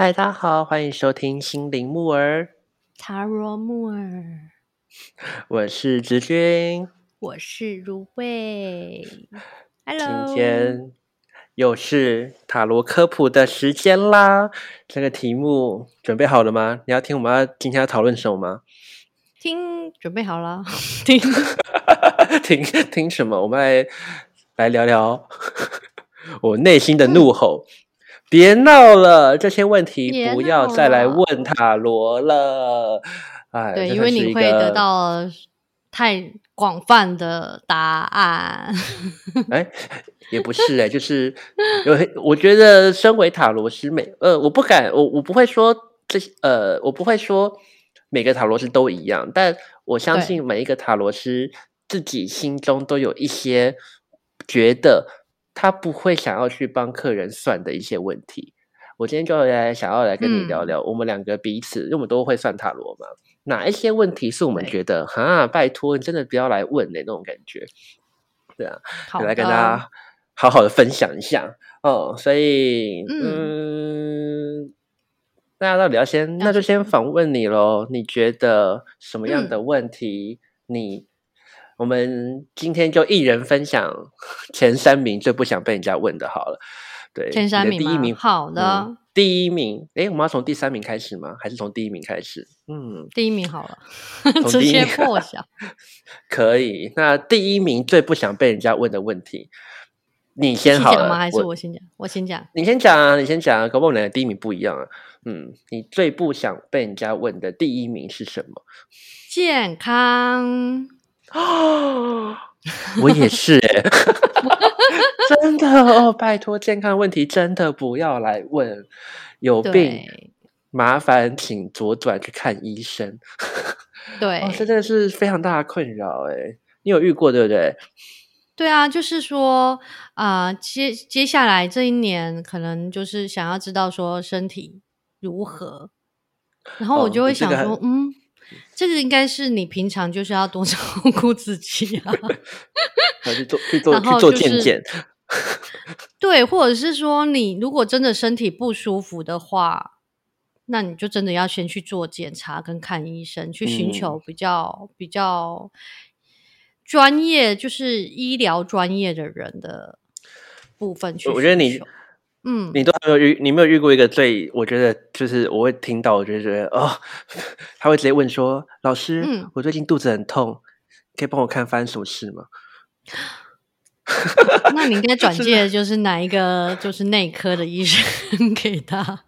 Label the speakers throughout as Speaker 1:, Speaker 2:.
Speaker 1: 嗨，大家好，欢迎收听心灵木耳，
Speaker 2: 塔罗木耳，
Speaker 1: 我是直君。
Speaker 2: 我是如慧。Hello，
Speaker 1: 今天又是塔罗科普的时间啦。这个题目准备好了吗？你要听我们要今天要讨论什么吗？
Speaker 2: 听，准备好了，听，
Speaker 1: 听听什么？我们来来聊聊我内心的怒吼。别闹了，这些问题不要再来问塔罗了。哎，
Speaker 2: 对，因为你会得到太广泛的答案。
Speaker 1: 哎，也不是哎，就是有，我觉得身为塔罗师，每呃，我不敢，我我不会说这些呃，我不会说每个塔罗师都一样，但我相信每一个塔罗师自己心中都有一些觉得。他不会想要去帮客人算的一些问题，我今天就来想要来跟你聊聊，我们两个彼此，因为我们都会算塔罗嘛，哪一些问题是我们觉得哈，拜托你真的不要来问的那种感觉，对啊，来跟大家好好的分享一下哦。所以，嗯，大家到底要先，那就先访问你喽。你觉得什么样的问题你？我们今天就一人分享 前三名最不想被人家问的，好了。对，
Speaker 2: 前三名
Speaker 1: 第一名，
Speaker 2: 好的，
Speaker 1: 第一名。哎，我们要从第三名开始吗？还是从第一名开始？
Speaker 2: 嗯，第一名好了，直接破晓。
Speaker 1: 可以。那第一名最不想被人家问的问题，你先好了
Speaker 2: 吗？还是我先讲？我先讲。
Speaker 1: 你先讲啊！你先讲啊！搞不好我们两个第一名不一样啊。嗯，你最不想被人家问的第一名是什么？
Speaker 2: 健康。
Speaker 1: 哦，我也是哎，真的哦，拜托，健康问题真的不要来问，有病麻烦请左转去看医生。
Speaker 2: 对，
Speaker 1: 这真的是非常大的困扰哎，你有遇过对不对？
Speaker 2: 对啊，就是说啊，接接下来这一年可能就是想要知道说身体如何，然后我就会想说，嗯。这个应该是你平常就是要多照顾自己啊，
Speaker 1: 去做去做去做健检
Speaker 2: 对，或者是说你如果真的身体不舒服的话，那你就真的要先去做检查跟看医生，去寻求比较比较专业，就是医疗专业的人的部分去。
Speaker 1: 我觉得你。嗯，你都没有遇，你没有遇过一个最，我觉得就是我会听到，我就觉得哦，他会直接问说：“老师，我最近肚子很痛，可以帮我看发生什么事吗？”
Speaker 2: 那你应该转介就是哪一个就是内科的医生 给他？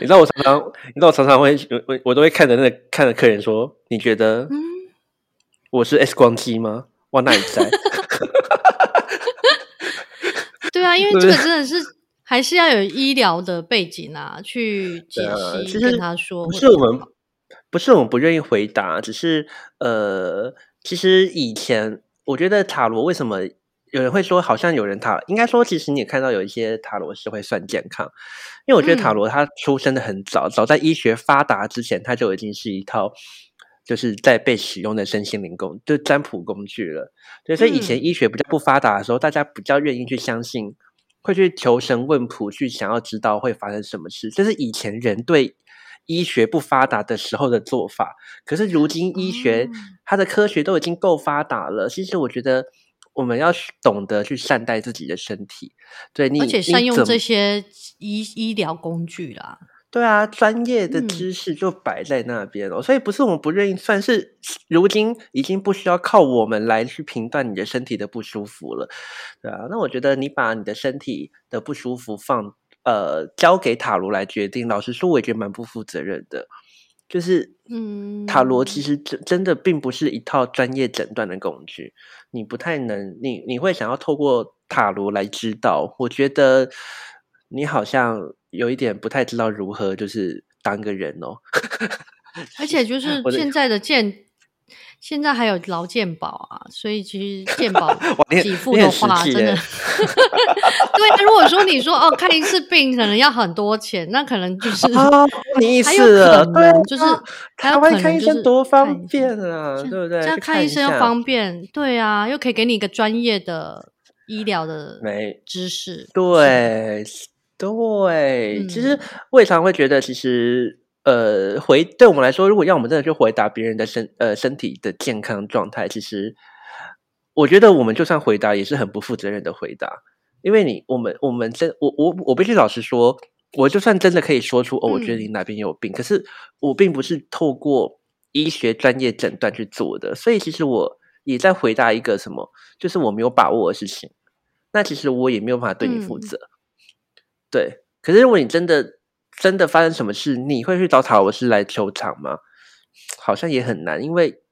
Speaker 1: 你知道我常常，你知道我常常会我我都会看着那个看着客人说：“你觉得我是 X 光机吗？”哇，那你在？
Speaker 2: 因为这个真的是还是要有医疗的背景啊，去解析跟他说。
Speaker 1: 不是我们，不是我们不愿意回答，只是呃，其实以前我觉得塔罗为什么有人会说，好像有人塔，应该说其实你也看到有一些塔罗是会算健康，因为我觉得塔罗它出生的很早，早在医学发达之前，它就已经是一套就是在被使用的身心灵工，就占卜工具了。对，所以以前医学比较不发达的时候，大家比较愿意去相信，会去求神问卜，去想要知道会发生什么事。这是以前人对医学不发达的时候的做法。可是如今医学它的科学都已经够发达了，其实我觉得我们要懂得去善待自己的身体。对你，
Speaker 2: 而且善用这些医医疗工具啦。
Speaker 1: 对啊，专业的知识就摆在那边了，所以不是我们不愿意算是，如今已经不需要靠我们来去评断你的身体的不舒服了，对啊，那我觉得你把你的身体的不舒服放呃交给塔罗来决定，老实说，我也觉得蛮不负责任的。就是嗯，塔罗其。实真真的并不是一套专业诊断的工具，你不太能，你你会想要透过塔罗来知道，我觉得你好像。有一点不太知道如何就是当个人哦，
Speaker 2: 而且就是现在的健，现在还有劳健保啊，所以其实健保 给付的话，真的 对。如果说你说哦，看一次病可能要很多钱，那可能就是
Speaker 1: 你意思了，对，
Speaker 2: 就是
Speaker 1: 还要看医生多方便啊，对不对？这
Speaker 2: 样看医生又方便，对啊，又可以给你一个专业的医疗的
Speaker 1: 没
Speaker 2: 知识，
Speaker 1: 对。对，其实我也常常会觉得，其实呃，回对我们来说，如果要我们真的去回答别人的身呃身体的健康状态，其实我觉得我们就算回答，也是很不负责任的回答。因为你我们我们真我我我必须老实说，我就算真的可以说出哦，我觉得你哪边有病，可是我并不是透过医学专业诊断去做的，所以其实我也在回答一个什么，就是我没有把握的事情。那其实我也没有办法对你负责。对，可是如果你真的真的发生什么事，你会去找塔罗师来求偿吗？好像也很难，因为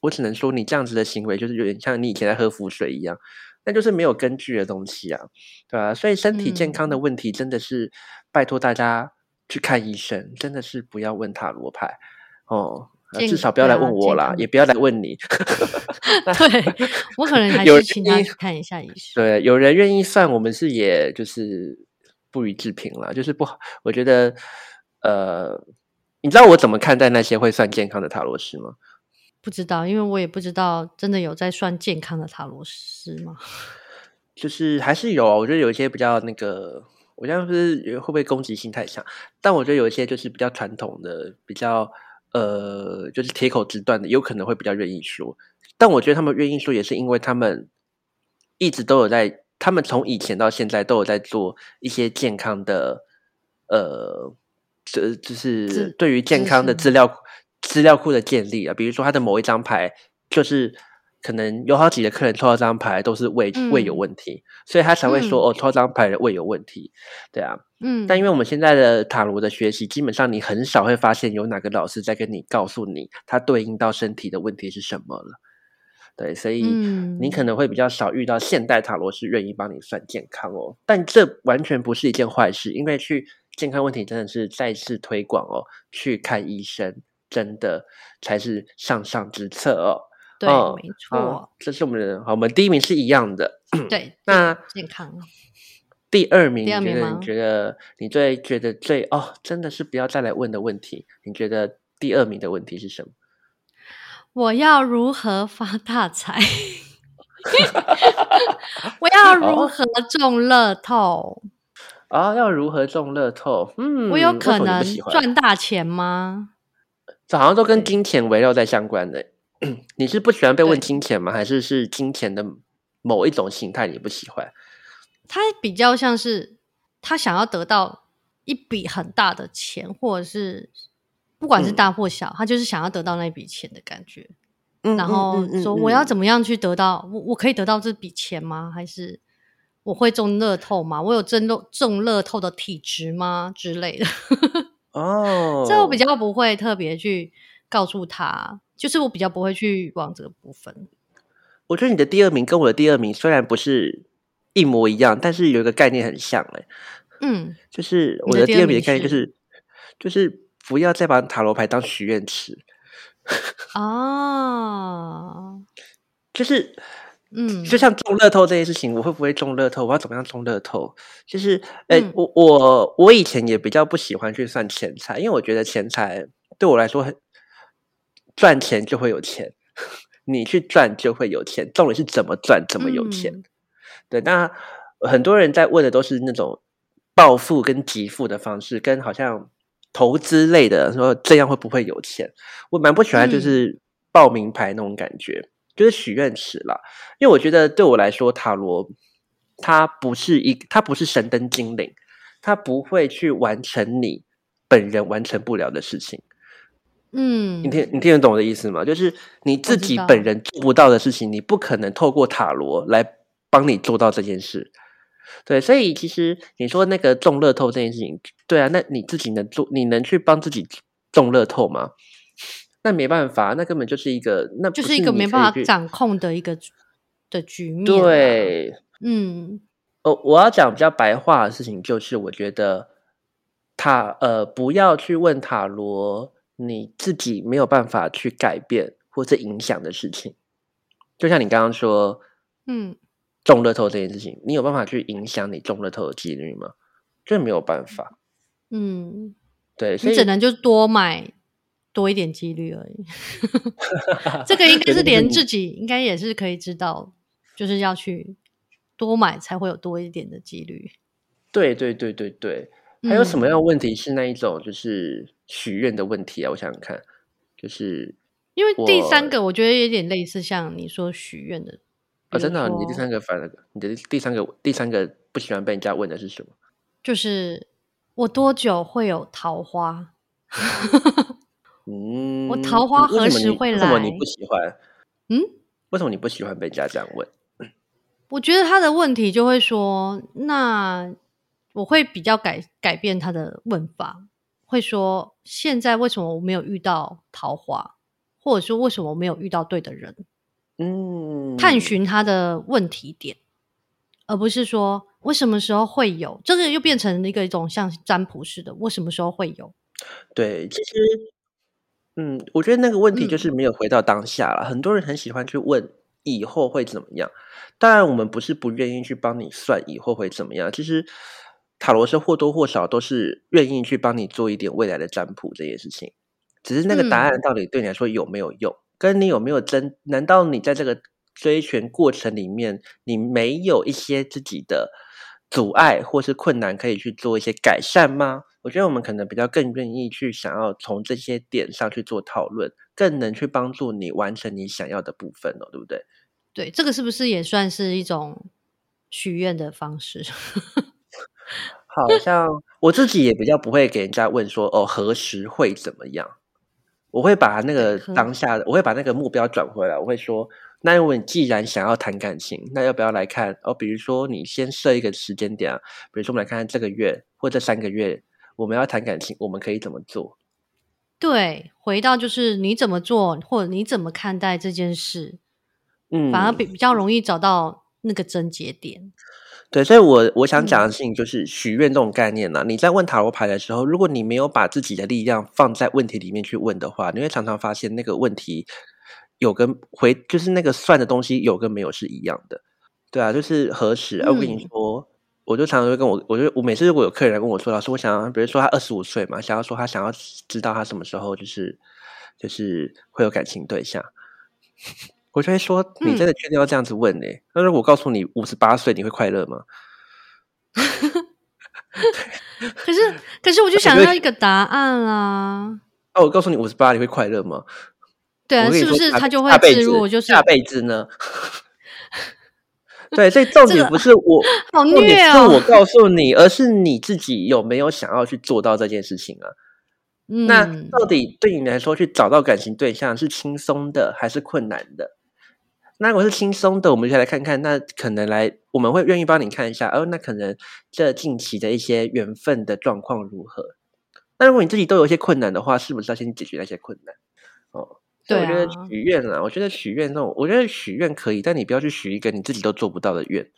Speaker 1: 我只能说你这样子的行为，就是有点像你以前在喝符水一样。那就是没有根据的东西啊，对吧？所以身体健康的问题真的是拜托大家去看医生，真的是不要问塔罗牌哦，至少不要来问我啦，也不要来问你。
Speaker 2: 对我可能还是请他去看一下医生。
Speaker 1: 对，有人愿意算，我们是也就是不予置评了，就是不好。我觉得，呃，你知道我怎么看待那些会算健康的塔罗师吗？
Speaker 2: 不知道，因为我也不知道真的有在算健康的塔罗师吗？
Speaker 1: 就是还是有，我觉得有一些比较那个，我这样是会不会攻击性太强？但我觉得有一些就是比较传统的，比较呃，就是铁口直断的，有可能会比较愿意说。但我觉得他们愿意说，也是因为他们一直都有在，他们从以前到现在都有在做一些健康的，呃，这就是对于健康的资料。资料库的建立啊，比如说他的某一张牌，就是可能有好几个客人抽到张牌都是胃胃有问题，所以他才会说哦，抽张牌的胃有问题，对啊，嗯。但因为我们现在的塔罗的学习，基本上你很少会发现有哪个老师在跟你告诉你他对应到身体的问题是什么了，对，所以你可能会比较少遇到现代塔罗师愿意帮你算健康哦。但这完全不是一件坏事，因为去健康问题真的是再次推广哦，去看医生。真的才是上上之策哦。
Speaker 2: 对，没错，
Speaker 1: 这是我们的好，我们第一名是一样的。
Speaker 2: 对，
Speaker 1: 那
Speaker 2: 健康。
Speaker 1: 第二名，第二名你觉得你最觉得最哦，真的是不要再来问的问题。你觉得第二名的问题是什么？
Speaker 2: 我要如何发大财？我要如何中乐透？
Speaker 1: 啊，要如何中乐透？嗯，
Speaker 2: 我有可能赚大钱吗？
Speaker 1: 这好像都跟金钱围绕在相关的。你是不喜欢被问金钱吗？还是是金钱的某一种形态你不喜欢？
Speaker 2: 他比较像是他想要得到一笔很大的钱，或者是不管是大或小，他就是想要得到那笔钱的感觉。然后说我要怎么样去得到？我我可以得到这笔钱吗？还是我会中乐透吗？我有中乐中乐透的体质吗？之类的。
Speaker 1: 哦，
Speaker 2: 这我比较不会特别去告诉他，就是我比较不会去往这个部分。
Speaker 1: 我觉得你的第二名跟我的第二名虽然不是一模一样，但是有一个概念很像哎。
Speaker 2: 嗯，
Speaker 1: 就是我的第二名的概念就是就是不要再把塔罗牌当许愿池。
Speaker 2: 哦，
Speaker 1: 就是。
Speaker 2: 嗯，
Speaker 1: 就像中乐透这件事情，我会不会中乐透？我要怎么样中乐透？就是，哎，我我我以前也比较不喜欢去算钱财，因为我觉得钱财对我来说很赚钱就会有钱，你去赚就会有钱，重点是怎么赚，怎么有钱。对，那很多人在问的都是那种暴富跟极富的方式，跟好像投资类的，说这样会不会有钱？我蛮不喜欢就是报名牌那种感觉。就是许愿池啦，因为我觉得对我来说，塔罗它不是一，它不是神灯精灵，它不会去完成你本人完成不了的事情。
Speaker 2: 嗯，
Speaker 1: 你听你听得懂我的意思吗？就是你自己本人做不到的事情，你不可能透过塔罗来帮你做到这件事。对，所以其实你说那个中乐透这件事情，对啊，那你自己能做，你能去帮自己中乐透吗？那没办法，那根本就是一个，那
Speaker 2: 就是一个没办法掌控的一个的局面。
Speaker 1: 对，
Speaker 2: 嗯，
Speaker 1: 哦，我要讲比较白话的事情，就是我觉得塔呃，不要去问塔罗你自己没有办法去改变或者影响的事情。就像你刚刚说，
Speaker 2: 嗯，
Speaker 1: 中乐透这件事情，你有办法去影响你中乐透的几率吗？这没有办法。
Speaker 2: 嗯，
Speaker 1: 对，
Speaker 2: 你只能就多买。多一点几率而已，这个应该是连自己应该也是可以知道，就是要去多买才会有多一点的几率。
Speaker 1: 对对对对对，还有什么
Speaker 2: 嗯
Speaker 1: 样的问题是那一种就是许愿的问题啊？我想想看，就是
Speaker 2: 因为第三个我觉得有点类似像你说许愿的，比
Speaker 1: 哦，真的啊、你第三个反了，你的第三个第三个不喜欢被人家问的是什么？
Speaker 2: 就是我多久会有桃花？
Speaker 1: 嗯，
Speaker 2: 我桃花何时会来
Speaker 1: 为什么你不喜欢？
Speaker 2: 嗯，
Speaker 1: 为什么你不喜欢被人家这样问？
Speaker 2: 我觉得他的问题就会说，那我会比较改改变他的问法，会说现在为什么我没有遇到桃花，或者说为什么我没有遇到对的人，
Speaker 1: 嗯，
Speaker 2: 探寻他的问题点，而不是说我什么时候会有，这个又变成一个一种像占卜似的，我什么时候会有？
Speaker 1: 对，其实，嗯，我觉得那个问题就
Speaker 2: 嗯
Speaker 1: 是没有回到当下了。很多人很喜欢去问以后会怎么样，当然我们不是不愿意去帮你算以后会怎么样，其实塔罗师或多或少都是愿意去帮你做一点未来的占卜这件事情。只是那个答案
Speaker 2: 嗯
Speaker 1: 到底对你来说有没有用，跟你有没有真？难道你在这个追寻过程里面，你没有一些自己的阻碍或是困难可以去做一些改善吗？我觉得我们可能比较更愿意去想要从这些点上去做讨论，更能去帮助你完成你想要的部分哦，对不对？
Speaker 2: 对，这个是不是也算是一种许愿的方式？
Speaker 1: 好像我自己也比较不会给人家问说哦何时会怎么样，我会把那个
Speaker 2: 何
Speaker 1: 当下的，我会把那个目标转回来，我会说，那如果你既然想要谈感情，那要不要来看哦？比如说你先设一个时间点啊，比如说我们来看看这个月或这三个月我们要谈感情，我们可以怎么做？
Speaker 2: 对，回到就是你怎么做，或者你怎么看待这件事，
Speaker 1: 嗯，
Speaker 2: 反而比比较容易找到那个症结点。
Speaker 1: 对，所以我我想讲的
Speaker 2: 嗯
Speaker 1: 事情就是许愿这种概念呢、你在问塔罗牌的时候，如果你没有把自己的力量放在问题里面去问的话，你会常常发现那个问题有跟回，就是那个算的东西有跟没有是一样的。对啊，就是何时？啊我跟你
Speaker 2: 嗯
Speaker 1: 说，我就常常会跟我，我就我每次如果有客人来跟我说，老师，我想要，比如说他二十五岁嘛，想要说他想要知道他什么时候就是就是会有感情对象。我就会说，你真的确定要这样子问呢、那如果我告诉你五十八岁，你会快乐吗？
Speaker 2: 可是，可是我就想要一个答案啊。
Speaker 1: 哦，我告诉你五十八，你会快乐吗？
Speaker 2: 对啊，是不是他就会
Speaker 1: 下辈子
Speaker 2: 置入？就是
Speaker 1: 下辈子呢？对，所以重
Speaker 2: 这个
Speaker 1: 点不是我，
Speaker 2: 好虐哦。
Speaker 1: 不是我告诉你，而是你自己有没有想要去做到这件事情啊？那
Speaker 2: 嗯，
Speaker 1: 到底对你来说，去找到感情对象是轻松的还是困难的？那如果是轻松的，我们就来看看，那可能来我们会愿意帮你看一下，哦，那可能这近期的一些缘分的状况如何？那如果你自己都有一些困难的话，是不是要先解决那些困难？哦，所以我觉得
Speaker 2: 啊
Speaker 1: 许愿啊，我觉得许愿那种，我觉得许愿可以，但你不要去许一个你自己都做不到的愿。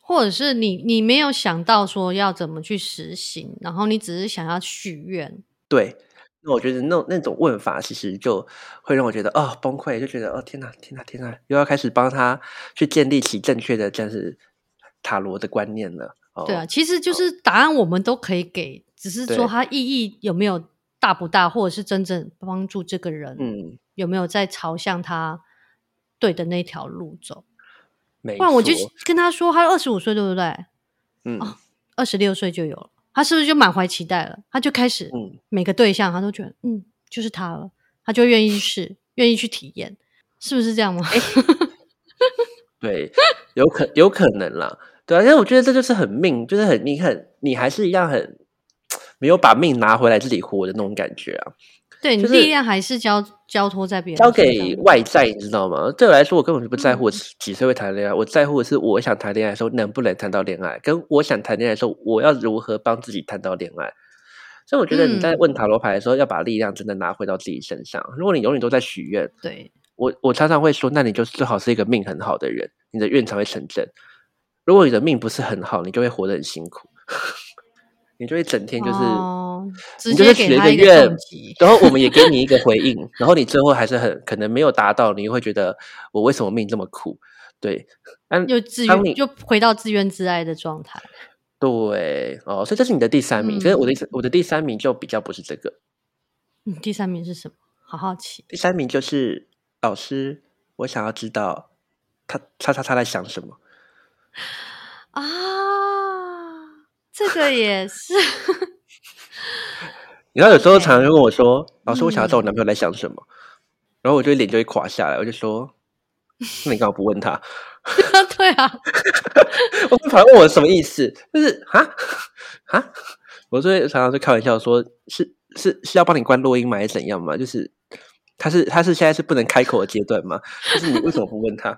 Speaker 2: 或者是你你没有想到说要怎么去实行，然后你只是想要许愿。
Speaker 1: 对，那我觉得那那种问法，其实就会让我觉得哦崩溃，就觉得哦天哪天哪天哪，又要开始帮他去建立起正确的这样子塔罗的观念了。哦、
Speaker 2: 对啊，其实就是答案我们都可以给，只是说它意义有没有大不大，或者是真正帮助这个人
Speaker 1: 嗯，
Speaker 2: 有没有在朝向他对的那条路走。
Speaker 1: 没
Speaker 2: 不然我就跟他说，他二十五岁对不对？
Speaker 1: 嗯
Speaker 2: 二十六岁就有了，他是不是就满怀期待了？他就开始
Speaker 1: 嗯，
Speaker 2: 每个对象他都觉得嗯就是他了，他就愿意去试，愿意去体验，是不是这样吗？
Speaker 1: 对，有可有可能啦，对啊，因为我觉得这就是很命，就是很你很你还是一样很 没有把命拿回来自己活的那种感觉啊。
Speaker 2: 对你
Speaker 1: 就是
Speaker 2: 力量还是交交托在别人
Speaker 1: 交给外在，你知道吗？对我来说，我根本就不在乎几岁会谈恋爱，我在乎的是我想谈恋爱的时候能不能谈到恋爱，跟我想谈恋爱的时候，我要如何帮自己谈到恋爱。所以我觉得你在
Speaker 2: 嗯
Speaker 1: 问塔罗牌的时候，要把力量真的拿回到自己身上。如果你永远都在许愿，
Speaker 2: 对
Speaker 1: 我我常常会说，那你就最好是一个命很好的人，你的愿才会成真。如果你的命不是很好，你就会活得很辛苦，你就会整天就是。
Speaker 2: 哦，直
Speaker 1: 你就
Speaker 2: 接
Speaker 1: 是许了一个
Speaker 2: 给他一个
Speaker 1: 愿，然后我们也给你一个回应，然后你最后还是很可能没有达到，你会觉得我为什么命这么苦？对，嗯，
Speaker 2: 又自
Speaker 1: 当你
Speaker 2: 愿就回到自怨自艾的状态。
Speaker 1: 对哦，所以这是你的第三名，可是我的我的第三名就比较不是这个，
Speaker 2: 嗯，第三名是什么？好好奇。
Speaker 1: 第三名就是老师，我想要知道他叉叉叉在想什么。
Speaker 2: 啊，这个也是。
Speaker 1: 然后有时候常常就问我说：“老师，我想要知道我男朋友在想什么。”然后我就脸就会垮下来，我就说：“那你干嘛不问他？”
Speaker 2: 对啊，
Speaker 1: 我朋友问我什么意思，就是啊啊，我就会常常就开玩笑说：“是是是要帮你关录音吗？还是怎样嘛？”就是他是他是现在是不能开口的阶段吗？就是你为什么不问他？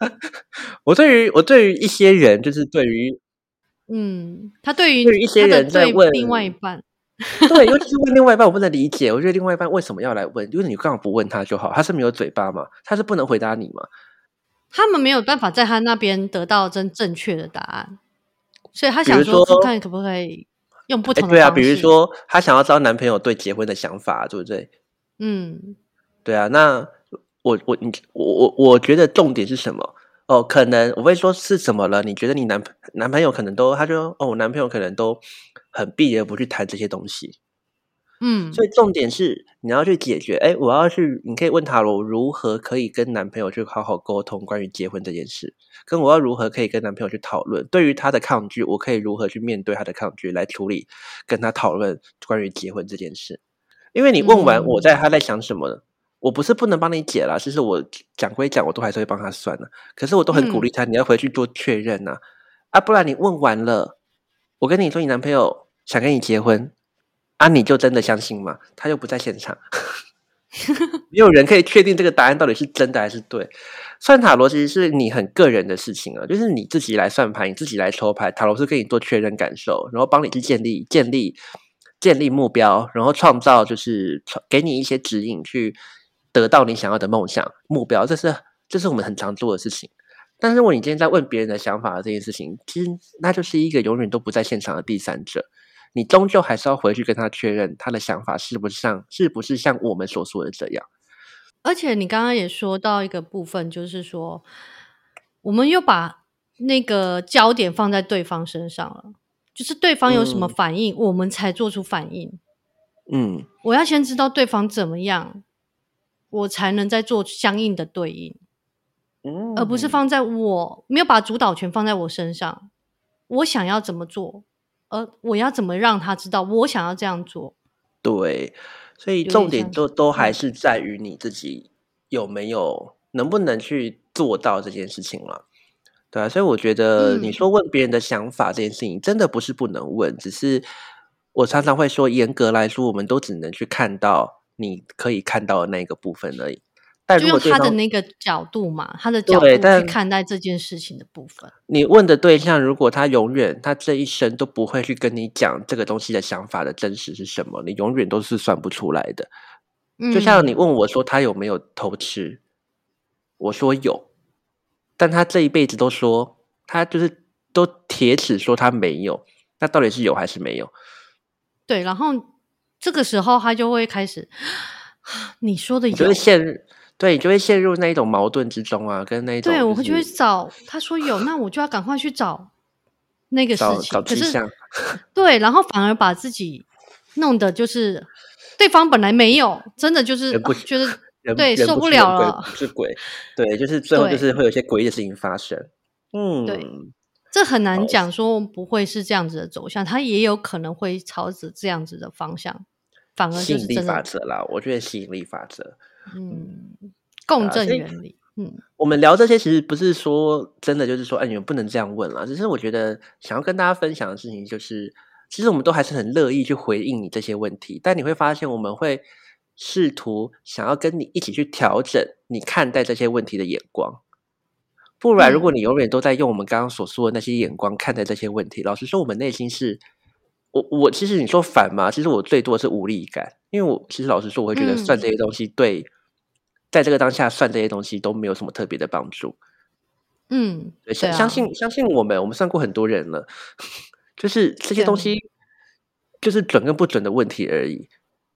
Speaker 1: 我对于我对于一些人，就是对于
Speaker 2: 嗯，他对于
Speaker 1: 一些人在问
Speaker 2: 另外一半。
Speaker 1: 对，尤其是问另外一半，我不能理解。我觉得另外一半为什么要来问？因为你刚好不问他就好。他是没有嘴巴嘛？他是不能回答你嘛？
Speaker 2: 他们没有办法在他那边得到真正确的答案，所以他想说看可不可以用不同的
Speaker 1: 对啊，比如说他想要知道男朋友对结婚的想法，对不对？
Speaker 2: 嗯，
Speaker 1: 对啊。那我我你我我我觉得重点是什么？哦，可能我会说是什么了？你觉得你男男朋友可能都，他就哦，我男朋友可能都。很避而不去谈这些东西，
Speaker 2: 嗯，
Speaker 1: 所以重点是你要去解决。哎，我要去，你可以问塔罗如何可以跟男朋友去好好沟通关于结婚这件事，跟我要如何可以跟男朋友去讨论，对于他的抗拒，我可以如何去面对他的抗拒来处理，跟他讨论关于结婚这件事。因为你问完我在他在想什么，我不是不能帮你解啦，其实我讲归讲，我都还是会帮他算的。可是我都很鼓励他，你要回去做确认呐，啊，不然你问完了，我跟你说，你男朋友。想跟你结婚啊？你就真的相信吗？他又不在现场，没有人可以确定这个答案到底是真的还是对。算塔罗其实是你很个人的事情啊，就是你自己来算牌，你自己来抽牌，塔罗是跟你做确认感受，然后帮你去建立、建立、建立目标，然后创造就是给你一些指引，去得到你想要的梦想目标。这是这是我们很常做的事情。但是如果你今天在问别人的想法这件事情，其实那就是一个永远都不在现场的第三者。你终究还是要回去跟他确认他的想法是不是像是不是像我们所说的这样。
Speaker 2: 而且你刚刚也说到一个部分，就是说我们又把那个焦点放在对方身上了，就是对方有什么反应，我们才做出反应。
Speaker 1: 嗯，
Speaker 2: 我要先知道对方怎么样，我才能再做相应的对应。
Speaker 1: 嗯，
Speaker 2: 而不是放在我没有把主导权放在我身上，我想要怎么做。而，我要怎么让他知道我想要这样做？
Speaker 1: 对，所以重点都都还是在于你自己有没有能不能去做到这件事情了，对啊，所以我觉得你说问别人的想法这件事情，真的不是不能问，只是我常常会说，严格来说，我们都只能去看到你可以看到的那个部分而已。
Speaker 2: 但就用他的那个角度嘛，他的角度去看待这件事情的部分。
Speaker 1: 你问的对象，如果他永远他这一生都不会去跟你讲这个东西的想法的真实是什么，你永远都是算不出来的。就像你问我说他有没有偷吃，我说有，但他这一辈子都说他就是都铁齿说他没有，那到底是有还是没有？
Speaker 2: 对，然后这个时候他就会开始，你说的有，
Speaker 1: 就会陷。对，你就会陷入那一种矛盾之中啊，跟那一种。
Speaker 2: 对，我
Speaker 1: 会
Speaker 2: 就会找他说有，那我就要赶快去找那个事情。可是，对，然后反而把自己弄的就是对方本来没有，真的就是觉得 对受不了了，
Speaker 1: 是鬼，对，就是最后就是会有一些诡异的事情发生。嗯，
Speaker 2: 对，这很难讲说不会是这样子的走向，他也有可能会朝着这样子的方向，反而就是真
Speaker 1: 的法则啦。我觉得吸引力法则。
Speaker 2: 嗯，共振原理。嗯，
Speaker 1: 我们聊这些其实不是说真的，就是说，哎，你们不能这样问了。只是我觉得想要跟大家分享的事情，就是其实我们都还是很乐意去回应你这些问题。但你会发现，我们会试图想要跟你一起去调整你看待这些问题的眼光。不然，如果你永远都在用我们刚刚所说的那些眼光看待这些问题，老实说，我们内心是，我我其实你说反嘛？其实我最多是无力感，因为我其实老实说，我会觉得算这些东西对。在这个当下算这些东西都没有什么特别的帮助。
Speaker 2: 嗯，
Speaker 1: 相相信相信我们，我们算过很多人了，就是这些东西就是准跟不准的问题而已。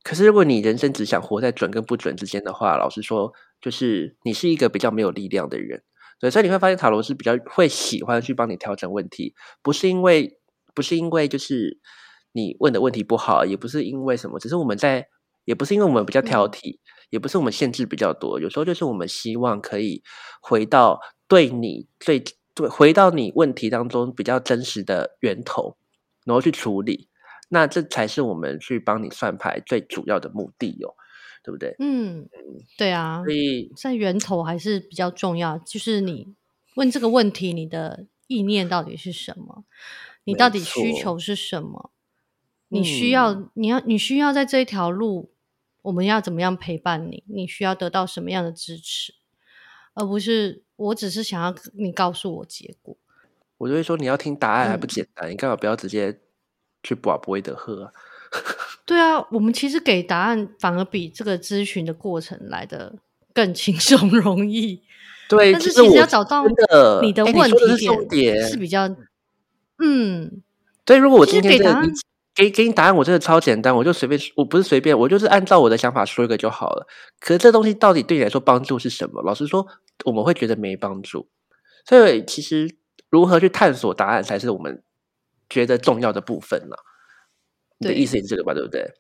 Speaker 1: 可是如果你人生只想活在准跟不准之间的话，老实说，就是你是一个比较没有力量的人。对，所以你会发现塔罗是比较会喜欢去帮你调整问题，不是因为不是因为就是你问的问题不好，也不是因为什么，只是我们在，也不是因为我们比较挑剔。也不是我们限制比较多，有时候就是我们希望可以回到对你最对回到你问题当中比较真实的源头，然后去处理，那这才是我们去帮你算牌最主要的目的哦，对不对？
Speaker 2: 嗯，对啊
Speaker 1: 所，以
Speaker 2: 在源头还是比较重要，就是你问这个问题，你的意念到底是什么？你到底需求是什么？你需要，
Speaker 1: 嗯
Speaker 2: 你要，你需要在这一条路，我们要怎么样陪伴你？你需要得到什么样的支持，而不是我只是想要你告诉我结果。
Speaker 1: 我就会说你要听答案还不
Speaker 2: 嗯
Speaker 1: 简单，你干嘛不要直接去把不会的喝啊？
Speaker 2: 对啊，我们其实给答案反而比这个咨询的过程来的更轻松 容易。
Speaker 1: 对，
Speaker 2: 但是其实要找到你的
Speaker 1: 哎
Speaker 2: 问题点
Speaker 1: 点
Speaker 2: 是比较，嗯，
Speaker 1: 对，如果我
Speaker 2: 其
Speaker 1: 今天
Speaker 2: 给答案
Speaker 1: 你给给你答案，我真的超简单，我就随便，我不是随便，我就是按照我的想法说一个就好了。可是这东西到底对你来说帮助是什么？老实说，我们会觉得没帮助。所以其实如何去探索答案，才是我们觉得重要的部分呢、你的意思也是这个吧？对不对？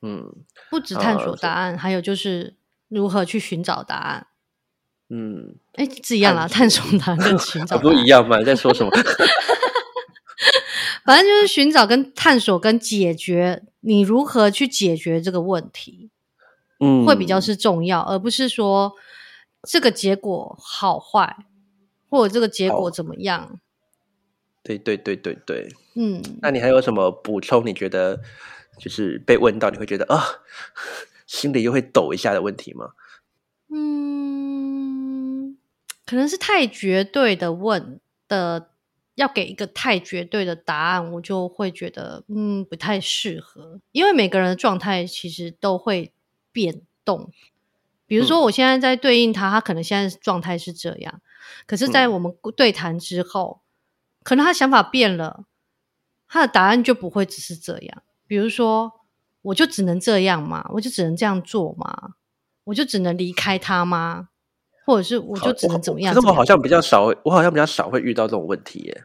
Speaker 1: 嗯
Speaker 2: 不止探
Speaker 1: 啊
Speaker 2: 索答案，还有就是如何去寻找答案。
Speaker 1: 嗯，
Speaker 2: 哎，是一样啦，探
Speaker 1: 探
Speaker 2: 索答案跟寻 找
Speaker 1: 啊不
Speaker 2: 答案
Speaker 1: 一样吗？你在说什么？
Speaker 2: 反正就是寻找、跟探索、跟解决，你如何去解决这个问题，
Speaker 1: 嗯，
Speaker 2: 会比较是重要，而不是说这个结果好坏，或者这个结果怎么样。
Speaker 1: 对对对对对。
Speaker 2: 嗯，
Speaker 1: 那你还有什么补充？你觉得就是被问到，你会觉得啊，心里又会抖一下的问题吗？
Speaker 2: 嗯，可能是太绝对的问的，要给一个太绝对的答案，我就会觉得嗯不太适合，因为每个人的状态其实都会变动。比如说，我现在在对应他，他可能现在状态是这样，可是，在
Speaker 1: 嗯
Speaker 2: 我们对谈之后，可能他想法变了，他的答案就不会只是这样。比如说，我就只能这样嘛？我就只能这样做嘛？我就只能离开他吗？或者是我就只能怎么样？
Speaker 1: 可是我好像比较少，我好像比较少会遇到这种问题耶。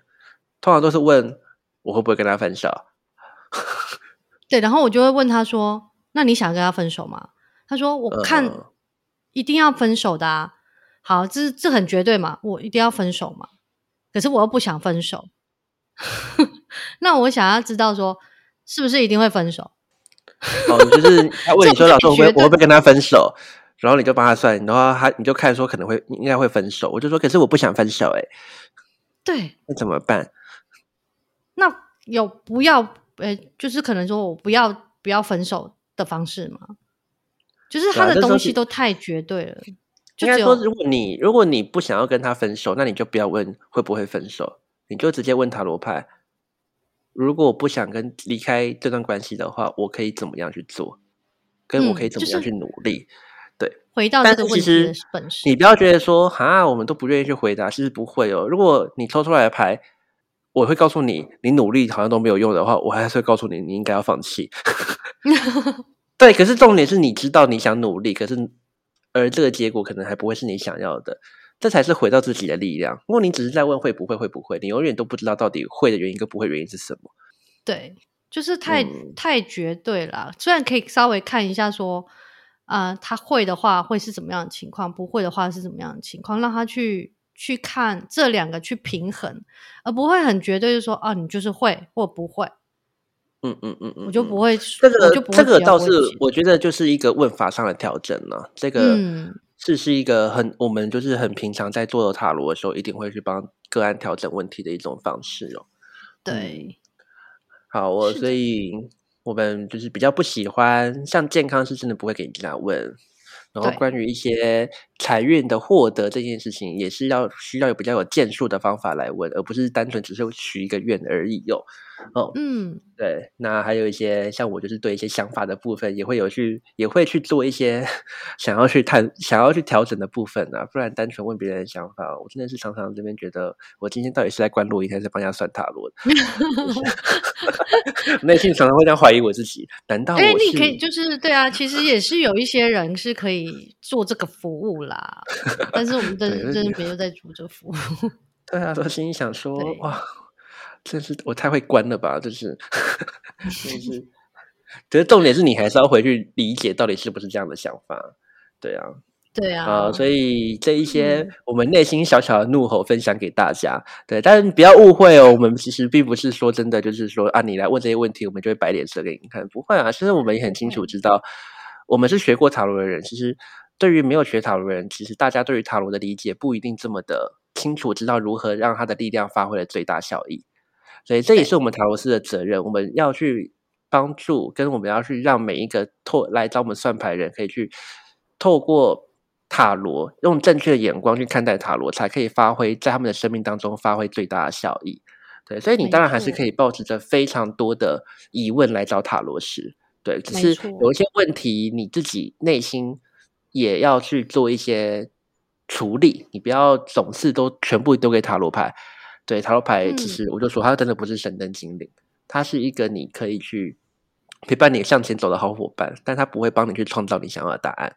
Speaker 1: 通常都是问我会不会跟他分手。
Speaker 2: 对，然后我就会问他说：“那你想跟他分手吗？”他说：“我看
Speaker 1: 嗯
Speaker 2: 一定要分手的啊。”好，这这很绝对嘛，我一定要分手嘛。可是我又不想分手，那我想要知道说，是不是一定会分手？
Speaker 1: 哦，就是 他问你说老师我会我会不会跟他分手，然后你就帮他算，然后他你就看说可能会应该会分手，我就说可是我不想分手哎，
Speaker 2: 对，
Speaker 1: 那怎么办？
Speaker 2: 那有不要呃，就是可能说我不要不要分手的方式吗？就是他的东西都太绝对了，就只
Speaker 1: 应该说，如果你如果你不想要跟他分手，那你就不要问会不会分手，你就直接问塔罗牌。如果我不想跟离开这段关系的话，我可以怎么样去做？跟我
Speaker 2: 嗯
Speaker 1: 可以怎么
Speaker 2: 就是
Speaker 1: 样去努力？
Speaker 2: 回到
Speaker 1: 但
Speaker 2: 这个问题本身。
Speaker 1: 你不要觉得说啊，我们都不愿意去回答，其实不会哦。如果你抽出来的牌，我会告诉你，你努力好像都没有用的话，我还是会告诉你，你应该要放弃。对，可是重点是你知道你想努力，可是而这个结果可能还不会是你想要的，这才是回到自己的力量。如果你只是在问会不会会不会，你永远都不知道到底会的原因跟不会原因是什么。
Speaker 2: 对，就是太、
Speaker 1: 嗯
Speaker 2: 太绝对了。虽然可以稍微看一下说，啊，他会的话会是怎么样的情况，不会的话是怎么样的情况，让他去去看这两个去平衡，而不会很绝对就说，啊，你就是会或不会，
Speaker 1: 嗯嗯嗯嗯，嗯
Speaker 2: 我就不会，
Speaker 1: 这个倒是我觉得就是一个问法上的调整呢、这个
Speaker 2: 嗯。
Speaker 1: 是是一个很我们就是很平常在做塔罗的时候，一定会去帮个案调整问题的一种方式哦。
Speaker 2: 对，
Speaker 1: 好，我所以我们就是比较不喜欢像健康是真的不会给你这样问。然后关于一些财运的获得这件事情，也是要需要有比较有建树的方法来问，而不是单纯只是许一个愿而已哟、哦。
Speaker 2: 嗯
Speaker 1: 对，那还有一些像我，就是对一些想法的部分，也会有去，也会去做一些 想要去探、想要去调整的部分啊。不然单纯问别人的想法，我真的是常常这边觉得，我今天到底是在关录音，还是帮人家算塔罗 内心常常会这样怀疑我自己，难道我
Speaker 2: 因
Speaker 1: 是？
Speaker 2: 为你可以就是对啊，其实也是有一些人是可以做这个服务啦，但是我们真
Speaker 1: 对
Speaker 2: 真的没有在做这服务。
Speaker 1: 对啊，我心里想说，哇，真是我太会关了吧，就是，真是。可是重点是你还是要回去理解到底是不是这样的想法，对啊。
Speaker 2: 对啊，
Speaker 1: 所以这一些我们内心小小的怒吼分享给大家。对，但是不要误会哦，我们其实并不是说真的，就是说啊，你来问这些问题，我们就会摆脸色给你看。不会啊，其实我们也很清楚知道，我们是学过塔罗的人。其实对于没有学塔罗的人，其实大家对于塔罗的理解不一定这么的清楚，知道如何让他的力量发挥了最大效益。所以这也是我们塔罗斯的责任，我们要去帮助，跟我们要去让每一个透来找我们算牌人，可以去透过。塔罗用正确的眼光去看待塔罗，才可以发挥在他们的生命当中发挥最大的效益。对，所以你当然还是可以抱持着非常多的疑问来找塔罗师。对，只是有一些问题你自己内心也要去做一些处理，你不要总是都全部丢给塔罗牌。对，塔罗牌其实我就说，它真的不是神灯精灵，它是一个你可以去陪伴你向前走的好伙伴，但它不会帮你去创造你想要的答案。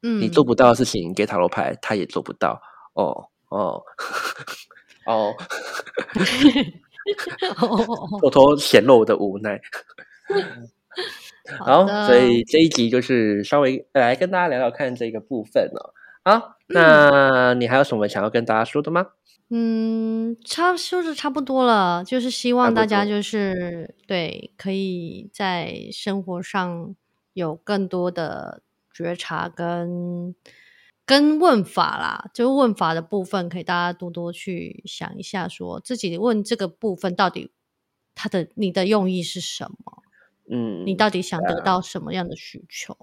Speaker 1: 你做不到的事情，给塔罗牌，他也做不到。哦哦 哦，偷偷显露我的无奈。好，所以这一集就是稍微来跟大家聊聊看这个部分了。好，那你还有什么想要跟大家说的吗？
Speaker 2: 嗯，差说的差不多了，就是希望大家就是对，可以在生活上有更多的。觉察跟跟问法啦，就问法的部分，可以大家多多去想一下，说自己问这个部分到底他的你的用意是什么？嗯，你到底想得到什么样的需求？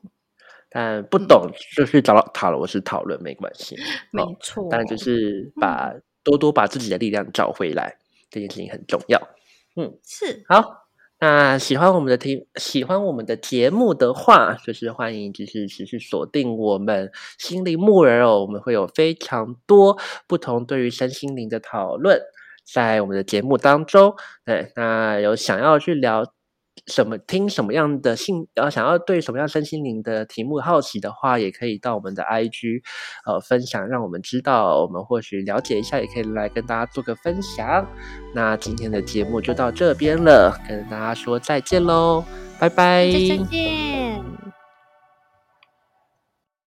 Speaker 1: 但不懂就去找塔罗师讨论没关系，
Speaker 2: 没错。
Speaker 1: 但就是把多多把自己的力量找回来，这件事情很重要。
Speaker 2: 嗯，是
Speaker 1: 好。那喜欢我们的听，喜欢我们的节目的话，就是欢迎就是持续锁定我们心灵木人哦。我们会有非常多不同对于身心灵的讨论，在我们的节目当中。对，那有想要去聊。什么听什么样的性，然后想要对什么样身心灵的题目好奇的话，也可以到我们的 IG，呃，分享，让我们知道，我们或许了解一下，也可以来跟大家做个分享。那今天的节目就到这边了，跟大家说再见喽，拜拜，
Speaker 2: 再见。